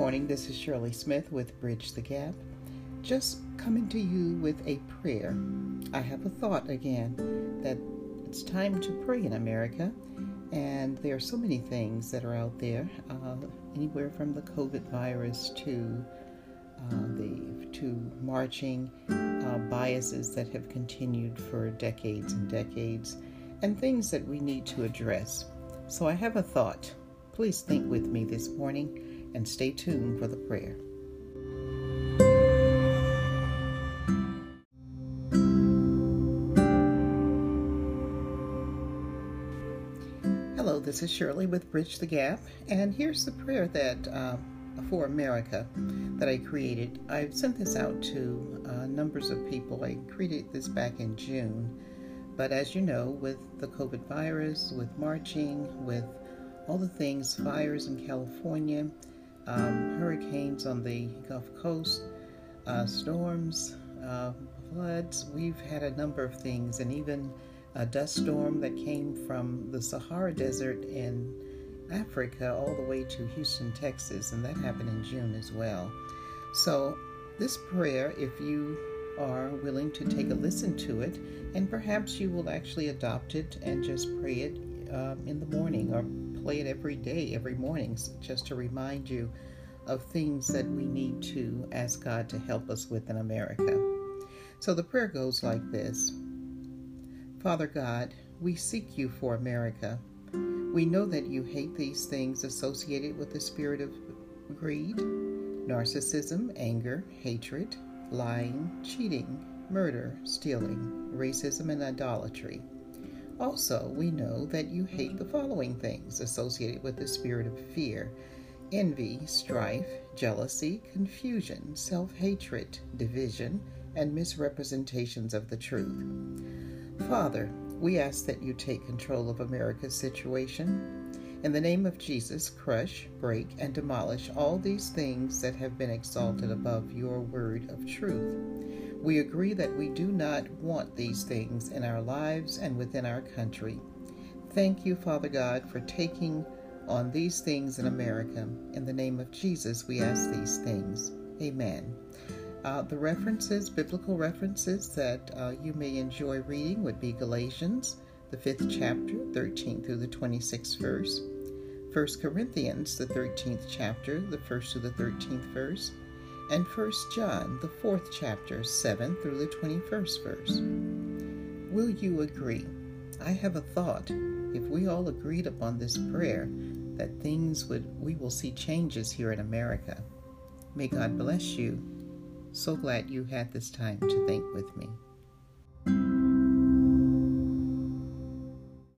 morning. This is Shirley Smith with Bridge the Gap. Just coming to you with a prayer. I have a thought again that it's time to pray in America, and there are so many things that are out there, uh, anywhere from the COVID virus to uh, the to marching uh, biases that have continued for decades and decades, and things that we need to address. So I have a thought. Please think with me this morning and stay tuned for the prayer. Hello, this is Shirley with Bridge the Gap, and here's the prayer that uh, for America that I created. I sent this out to uh, numbers of people. I created this back in June, but as you know, with the COVID virus, with marching, with all the things, fires in California, um, hurricanes on the Gulf Coast, uh, storms, uh, floods. We've had a number of things, and even a dust storm that came from the Sahara Desert in Africa all the way to Houston, Texas, and that happened in June as well. So, this prayer, if you are willing to take a listen to it, and perhaps you will actually adopt it and just pray it um, in the morning or play it every day, every morning, just to remind you of things that we need to ask God to help us with in America. So the prayer goes like this Father God, we seek you for America. We know that you hate these things associated with the spirit of greed, narcissism, anger, hatred, lying, cheating, murder, stealing, racism, and idolatry. Also, we know that you hate the following things associated with the spirit of fear envy, strife, jealousy, confusion, self hatred, division, and misrepresentations of the truth. Father, we ask that you take control of America's situation. In the name of Jesus, crush, break, and demolish all these things that have been exalted above your word of truth. We agree that we do not want these things in our lives and within our country. Thank you, Father God, for taking on these things in America. In the name of Jesus, we ask these things. Amen. Uh, the references, biblical references that uh, you may enjoy reading would be Galatians, the fifth chapter, 13 through the 26th verse, 1 Corinthians, the 13th chapter, the 1st to the 13th verse, and 1 John, the fourth chapter, 7 through the 21st verse. Will you agree? I have a thought. If we all agreed upon this prayer, that things would, we will see changes here in America. May God bless you. So glad you had this time to think with me.